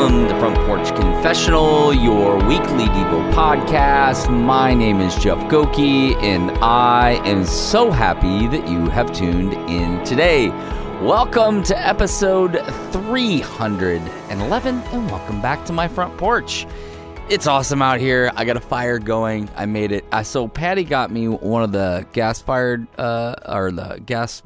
Welcome to Front Porch Confessional, your weekly Devo podcast. My name is Jeff Gokee, and I am so happy that you have tuned in today. Welcome to episode 311, and welcome back to my front porch. It's awesome out here. I got a fire going. I made it. So Patty got me one of the gas fired, uh, or the gas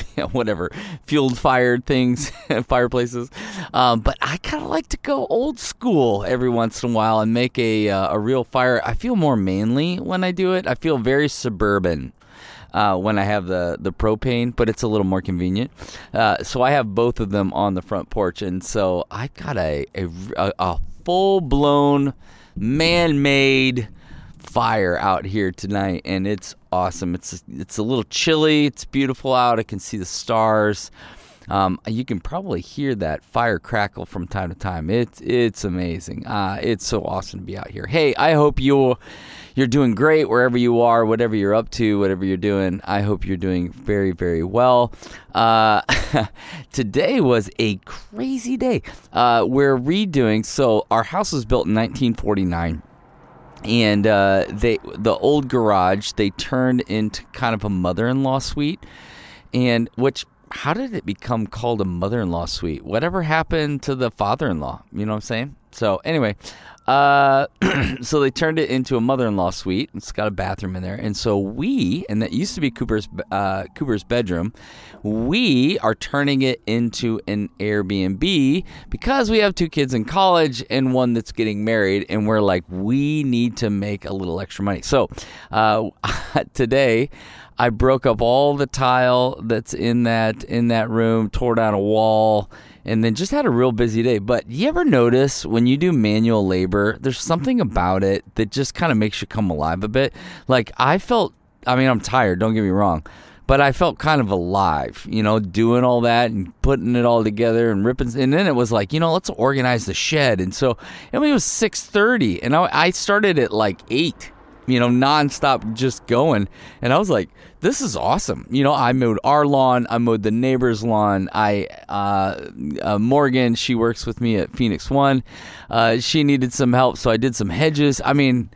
whatever fueled fired things, fireplaces. Um, but I kind of like to go old school every once in a while and make a uh, a real fire. I feel more manly when I do it. I feel very suburban. Uh, when I have the, the propane, but it's a little more convenient. Uh, so I have both of them on the front porch, and so I got a a, a full blown man made fire out here tonight, and it's awesome. It's it's a little chilly. It's beautiful out. I can see the stars. Um, you can probably hear that fire crackle from time to time. It's it's amazing. Uh, it's so awesome to be out here. Hey, I hope you you're doing great wherever you are, whatever you're up to, whatever you're doing. I hope you're doing very very well. Uh, today was a crazy day. Uh, we're redoing. So our house was built in 1949 and uh, they the old garage they turned into kind of a mother-in-law suite. And which how did it become called a mother-in-law suite? Whatever happened to the father-in-law? You know what i'm saying? So anyway uh, so they turned it into a mother-in-law suite. It's got a bathroom in there, and so we, and that used to be Cooper's uh, Cooper's bedroom. We are turning it into an Airbnb because we have two kids in college and one that's getting married, and we're like, we need to make a little extra money. So uh, today. I broke up all the tile that's in that in that room, tore down a wall, and then just had a real busy day. But you ever notice when you do manual labor, there's something about it that just kind of makes you come alive a bit. Like I felt, I mean, I'm tired, don't get me wrong, but I felt kind of alive, you know, doing all that and putting it all together and ripping. And then it was like, you know, let's organize the shed. And so, I mean, it was 6:30, and I, I started at like eight you know, nonstop just going. And I was like, this is awesome. You know, I mowed our lawn, I mowed the neighbor's lawn. I, uh, uh, Morgan, she works with me at Phoenix One. Uh, she needed some help, so I did some hedges. I mean,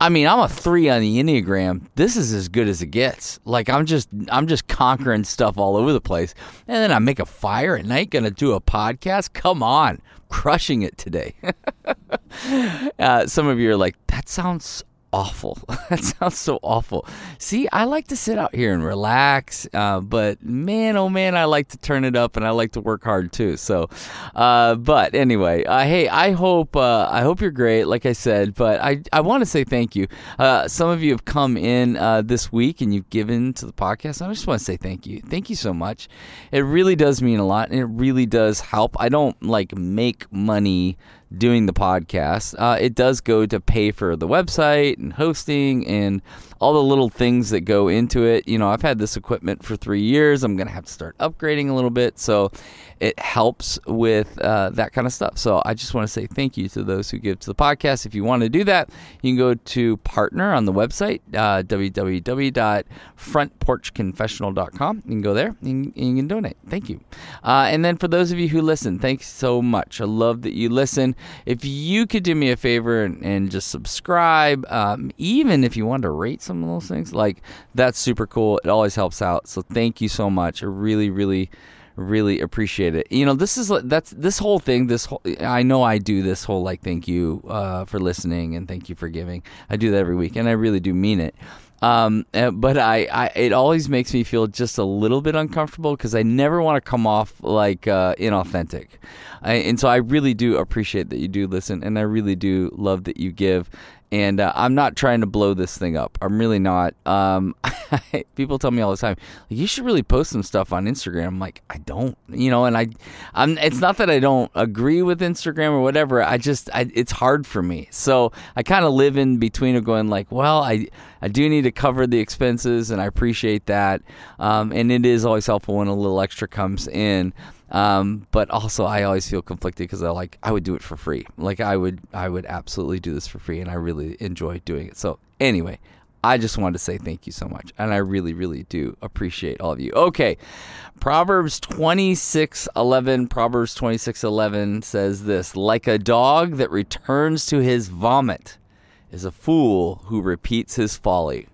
I mean, I'm a three on the Enneagram. This is as good as it gets. Like I'm just, I'm just conquering stuff all over the place. And then I make a fire at night, gonna do a podcast. Come on, crushing it today. uh, some of you are like, that sounds awful. that sounds so awful. See, I like to sit out here and relax, uh, but man, oh man, I like to turn it up and I like to work hard too. So, uh, but anyway, uh, hey, I hope uh, I hope you're great. Like I said, but I I want to say thank you. Uh, some of you have come in uh, this week and you've given to the podcast. I just want to say thank you. Thank you so much. It really does mean a lot, and it really does help. I don't like make money doing the podcast. Uh, it does go to pay for the website and hosting and all the little things that go into it. You know, I've had this equipment for three years. I'm going to have to start upgrading a little bit. So it helps with uh, that kind of stuff. So I just want to say thank you to those who give to the podcast. If you want to do that, you can go to partner on the website, uh, www.frontporchconfessional.com. You can go there and, you can donate. Thank you. Uh, and then for those of you who listen, thanks so much. I love that you listen. If you could do me a favor and, and just subscribe, um, even if you want to rate some of those things, like that's super cool. It always helps out. So thank you so much. I really, really really appreciate it. You know, this is that's this whole thing. This whole I know I do this whole like thank you uh, for listening and thank you for giving. I do that every week, and I really do mean it. Um, eh, but I, I, it always makes me feel just a little bit uncomfortable because I never want to come off like uh, inauthentic. I, and so I really do appreciate that you do listen, and I really do love that you give and uh, I'm not trying to blow this thing up. I'm really not. Um, people tell me all the time, you should really post some stuff on Instagram. I'm like, I don't, you know, and I, I'm. It's not that I don't agree with Instagram or whatever. I just, I, it's hard for me. So I kind of live in between of going like, well, I, I do need to cover the expenses, and I appreciate that. Um, and it is always helpful when a little extra comes in. Um, but also I always feel conflicted because I like I would do it for free. Like I would I would absolutely do this for free, and I really enjoy doing it. So anyway, I just wanted to say thank you so much. And I really, really do appreciate all of you. Okay. Proverbs 26 11. Proverbs 26 11 says this Like a dog that returns to his vomit is a fool who repeats his folly.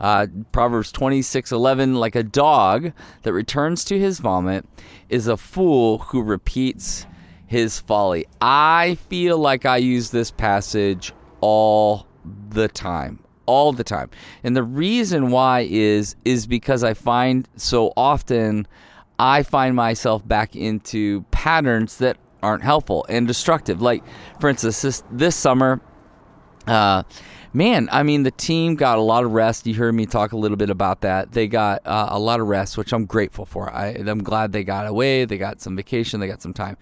Uh, Proverbs 26 11. Like a dog that returns to his vomit is a fool who repeats his folly. I feel like I use this passage all the time all the time. And the reason why is is because I find so often I find myself back into patterns that aren't helpful and destructive. Like for instance, this this summer uh man, I mean, the team got a lot of rest. You heard me talk a little bit about that. They got uh, a lot of rest, which I'm grateful for. I, I'm glad they got away. They got some vacation. They got some time.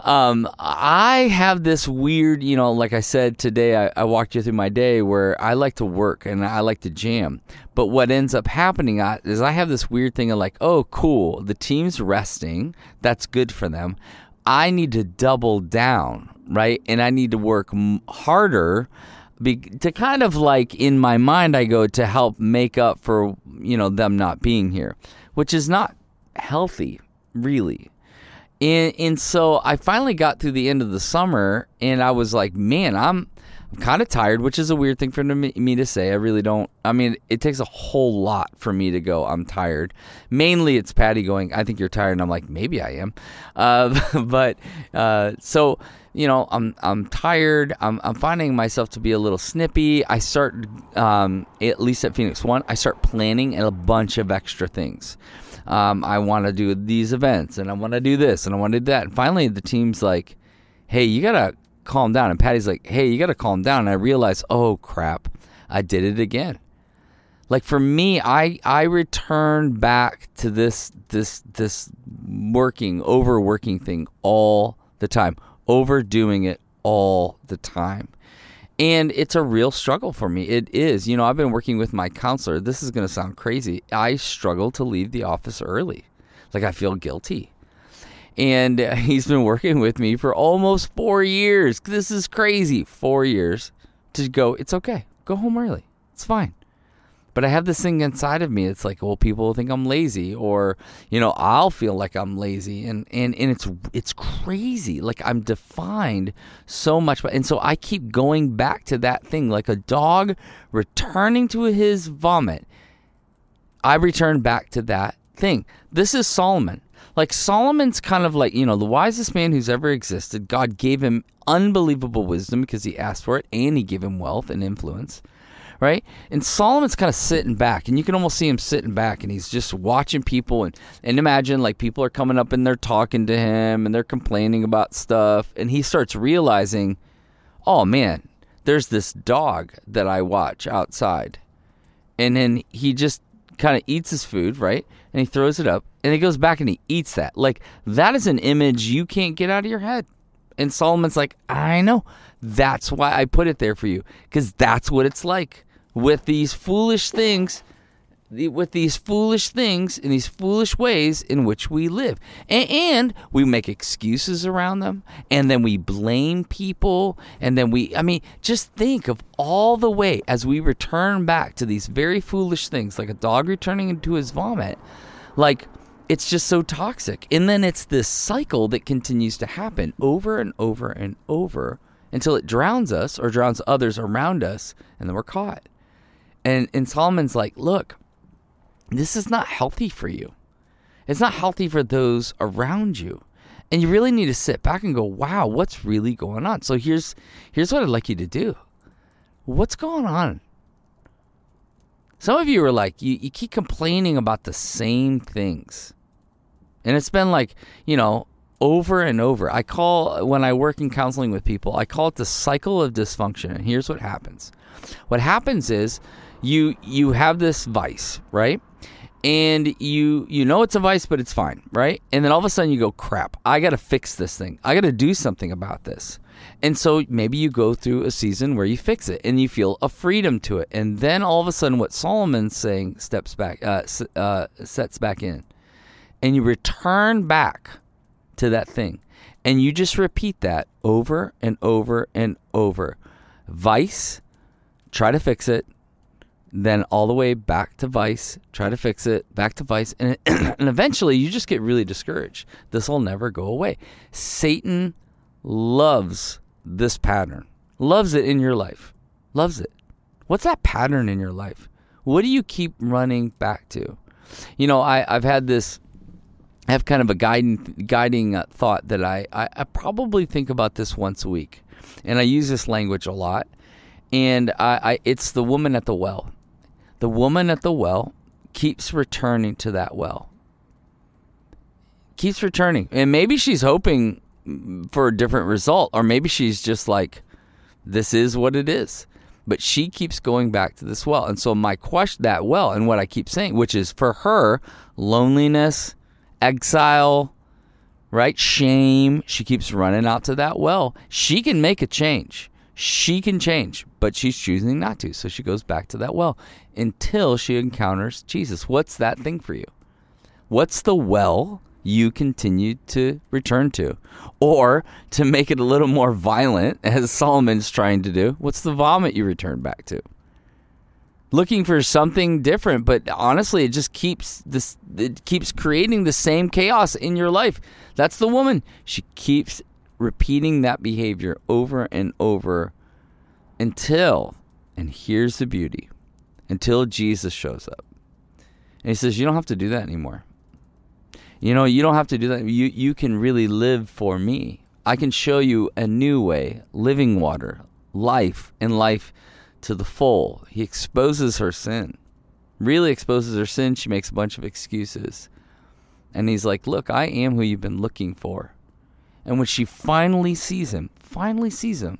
Um, I have this weird, you know, like I said today, I, I, walked you through my day where I like to work and I like to jam. But what ends up happening is I have this weird thing of like, oh, cool, the team's resting. That's good for them. I need to double down, right? And I need to work harder. Be, to kind of like in my mind, I go to help make up for you know them not being here, which is not healthy, really. And and so I finally got through the end of the summer, and I was like, man, I'm I'm kind of tired, which is a weird thing for me to say. I really don't. I mean, it takes a whole lot for me to go. I'm tired. Mainly, it's Patty going. I think you're tired, and I'm like, maybe I am. Uh, but uh, so you know, I'm I'm tired. I'm I'm finding myself to be a little snippy. I start, um, at least at Phoenix One, I start planning a bunch of extra things um, I want to do these events and I want to do this and I want to do that. And finally, the team's like, hey, you got to calm down. And Patty's like, hey, you got to calm down. And I realized, oh, crap, I did it again. Like for me, I I return back to this this this working overworking thing all the time, overdoing it all the time. And it's a real struggle for me. It is. You know, I've been working with my counselor. This is going to sound crazy. I struggle to leave the office early. Like, I feel guilty. And he's been working with me for almost four years. This is crazy. Four years to go, it's okay. Go home early. It's fine. But I have this thing inside of me. It's like, well, people think I'm lazy, or you know, I'll feel like I'm lazy, and and and it's it's crazy. Like I'm defined so much, and so I keep going back to that thing, like a dog returning to his vomit. I return back to that thing. This is Solomon. Like Solomon's kind of like, you know, the wisest man who's ever existed. God gave him unbelievable wisdom because he asked for it, and he gave him wealth and influence right? And Solomon's kind of sitting back, and you can almost see him sitting back, and he's just watching people. And, and imagine like people are coming up and they're talking to him and they're complaining about stuff. And he starts realizing, oh man, there's this dog that I watch outside. And then he just kind of eats his food, right? And he throws it up and he goes back and he eats that. Like, that is an image you can't get out of your head. And Solomon's like, I know. That's why I put it there for you, because that's what it's like with these foolish things with these foolish things in these foolish ways in which we live. And, and, we make excuses around them, and then we blame people, and then we, I mean, just think of all the way as we return back to these very foolish things, like a dog returning into his vomit, like it's just so toxic. And then it's this cycle that continues to happen over and over and over until it drowns us or drowns others around us, and then we're caught. And and Solomon's like, look, this is not healthy for you. It's not healthy for those around you. And you really need to sit back and go, wow, what's really going on? So here's here's what I'd like you to do. What's going on? Some of you are like, you, you keep complaining about the same things. And it's been like, you know, over and over. I call, when I work in counseling with people, I call it the cycle of dysfunction. And here's what happens what happens is you you have this vice, right? And you you know it's a vice, but it's fine, right? And then all of a sudden you go, crap, I gotta fix this thing. I gotta do something about this. And so maybe you go through a season where you fix it and you feel a freedom to it. And then all of a sudden, what Solomon's saying steps back, uh, uh, sets back in. And you return back to that thing. And you just repeat that over and over and over. Vice, try to fix it, then all the way back to vice, try to fix it, back to vice, and, and eventually you just get really discouraged. This will never go away. Satan loves this pattern, loves it in your life, loves it. What's that pattern in your life? What do you keep running back to? You know, I, I've had this, I have kind of a guiding, guiding uh, thought that I, I, I probably think about this once a week. And I use this language a lot. And I, I, it's the woman at the well. The woman at the well keeps returning to that well. Keeps returning. And maybe she's hoping for a different result, or maybe she's just like, this is what it is. But she keeps going back to this well. And so my question that well and what I keep saying, which is for her, loneliness, exile, right? Shame. She keeps running out to that well. She can make a change. She can change, but she's choosing not to. So she goes back to that well until she encounters Jesus. What's that thing for you? What's the well you continue to return to? Or to make it a little more violent, as Solomon's trying to do, what's the vomit you return back to? Looking for something different, but honestly, it just keeps this it keeps creating the same chaos in your life. That's the woman. She keeps repeating that behavior over and over until and here's the beauty until Jesus shows up. And he says, You don't have to do that anymore. You know, you don't have to do that. You you can really live for me. I can show you a new way, living water, life, and life to the full. He exposes her sin. Really exposes her sin. She makes a bunch of excuses. And he's like, Look, I am who you've been looking for. And when she finally sees him, finally sees him,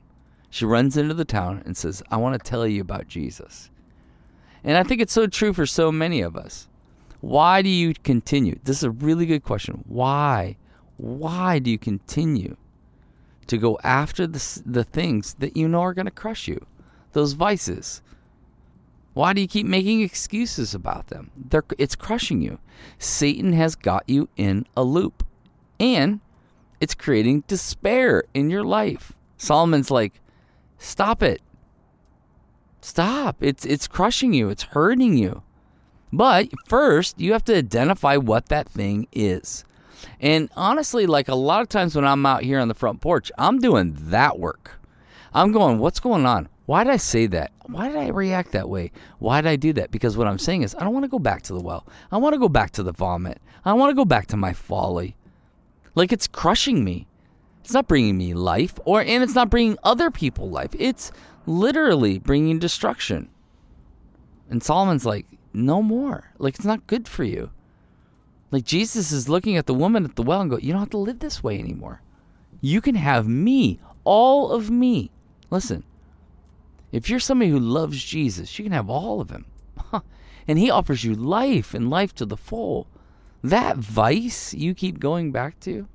she runs into the town and says, I want to tell you about Jesus. And I think it's so true for so many of us. Why do you continue? This is a really good question. Why? Why do you continue to go after the, the things that you know are going to crush you? Those vices. Why do you keep making excuses about them? They're, it's crushing you. Satan has got you in a loop. And it's creating despair in your life. Solomon's like, stop it. Stop. It's it's crushing you. It's hurting you. But first, you have to identify what that thing is. And honestly, like a lot of times when I'm out here on the front porch, I'm doing that work. I'm going, what's going on? Why did I say that? Why did I react that way? Why did I do that? Because what I'm saying is, I don't want to go back to the well. I want to go back to the vomit. I want to go back to my folly. Like it's crushing me. It's not bringing me life, or and it's not bringing other people life. It's literally bringing destruction. And Solomon's like, no more. Like it's not good for you. Like Jesus is looking at the woman at the well and go, you don't have to live this way anymore. You can have me, all of me. Listen, if you're somebody who loves Jesus, you can have all of him. and he offers you life and life to the full. That vice you keep going back to,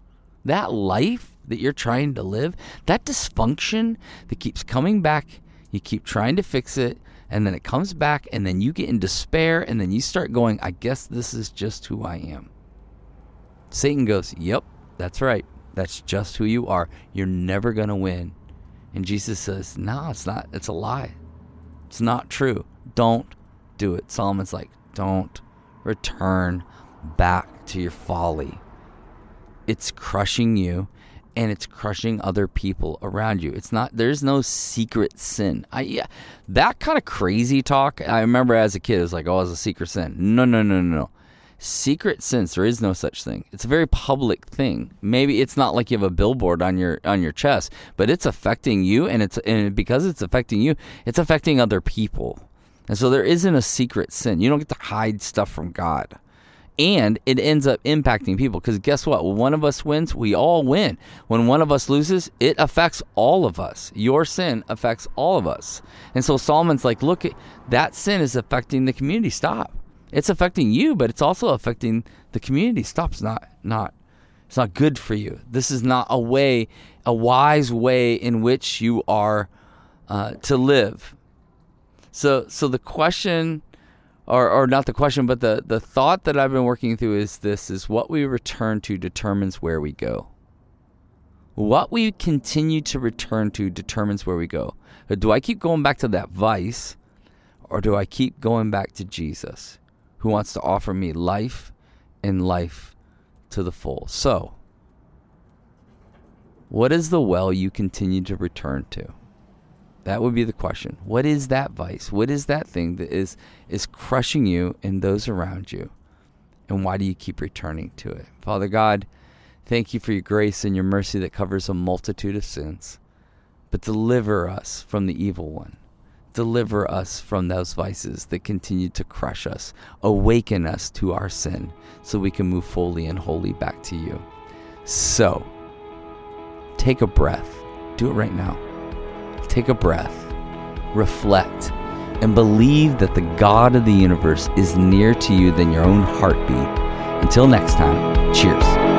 that life that you're trying to live, that dysfunction that keeps coming back, you keep trying to fix it, and then it comes back, and then you get in despair, and then you start going, I guess this is just who I am. Satan goes, Yep, that's right. That's just who you are. You're never going to win. And Jesus says, No, it's not. It's a lie. It's not true. Don't do it. Solomon's like, Don't return back to your folly. It's crushing you and it's crushing other people around you. It's not there's no secret sin. I yeah, that kind of crazy talk. I remember as a kid it was like, "Oh, it's a secret sin." No, no, no, no, no. Secret sins, there is no such thing. It's a very public thing. Maybe it's not like you have a billboard on your on your chest, but it's affecting you and it's and because it's affecting you, it's affecting other people. And so there isn't a secret sin. You don't get to hide stuff from God and it ends up impacting people because guess what? When one of us wins we all win. When one of us loses it affects all of us. Your sin affects all of us. And so solomon's like look that sin is affecting the community. Stop. It's affecting you but it's also affecting the community. Stop's not not it's not good for you. This is not a way a wise way in which you are uh, to live. So so the question or, or not the question, but the, the thought that I've been working through is this is what we return to determines where we go. What we continue to return to determines where we go. Do I keep going back to that vice? Or do I keep going back to Jesus, who wants to offer me life and life to the full? So, what is the well you continue to return to? That would be the question. What is that vice? What is that thing that is is crushing you and those around you? And why do you keep returning to it? Father God, thank you for your grace and your mercy that covers a multitude of sins. But deliver us from the evil one. Deliver us from those vices that continue to crush us. Awaken us to our sin so we can move fully and wholly back to you. So, take a breath. Do it right now. Take a breath. Reflect and believe that the God of the universe is nearer to you than your own heartbeat. Until next time, cheers.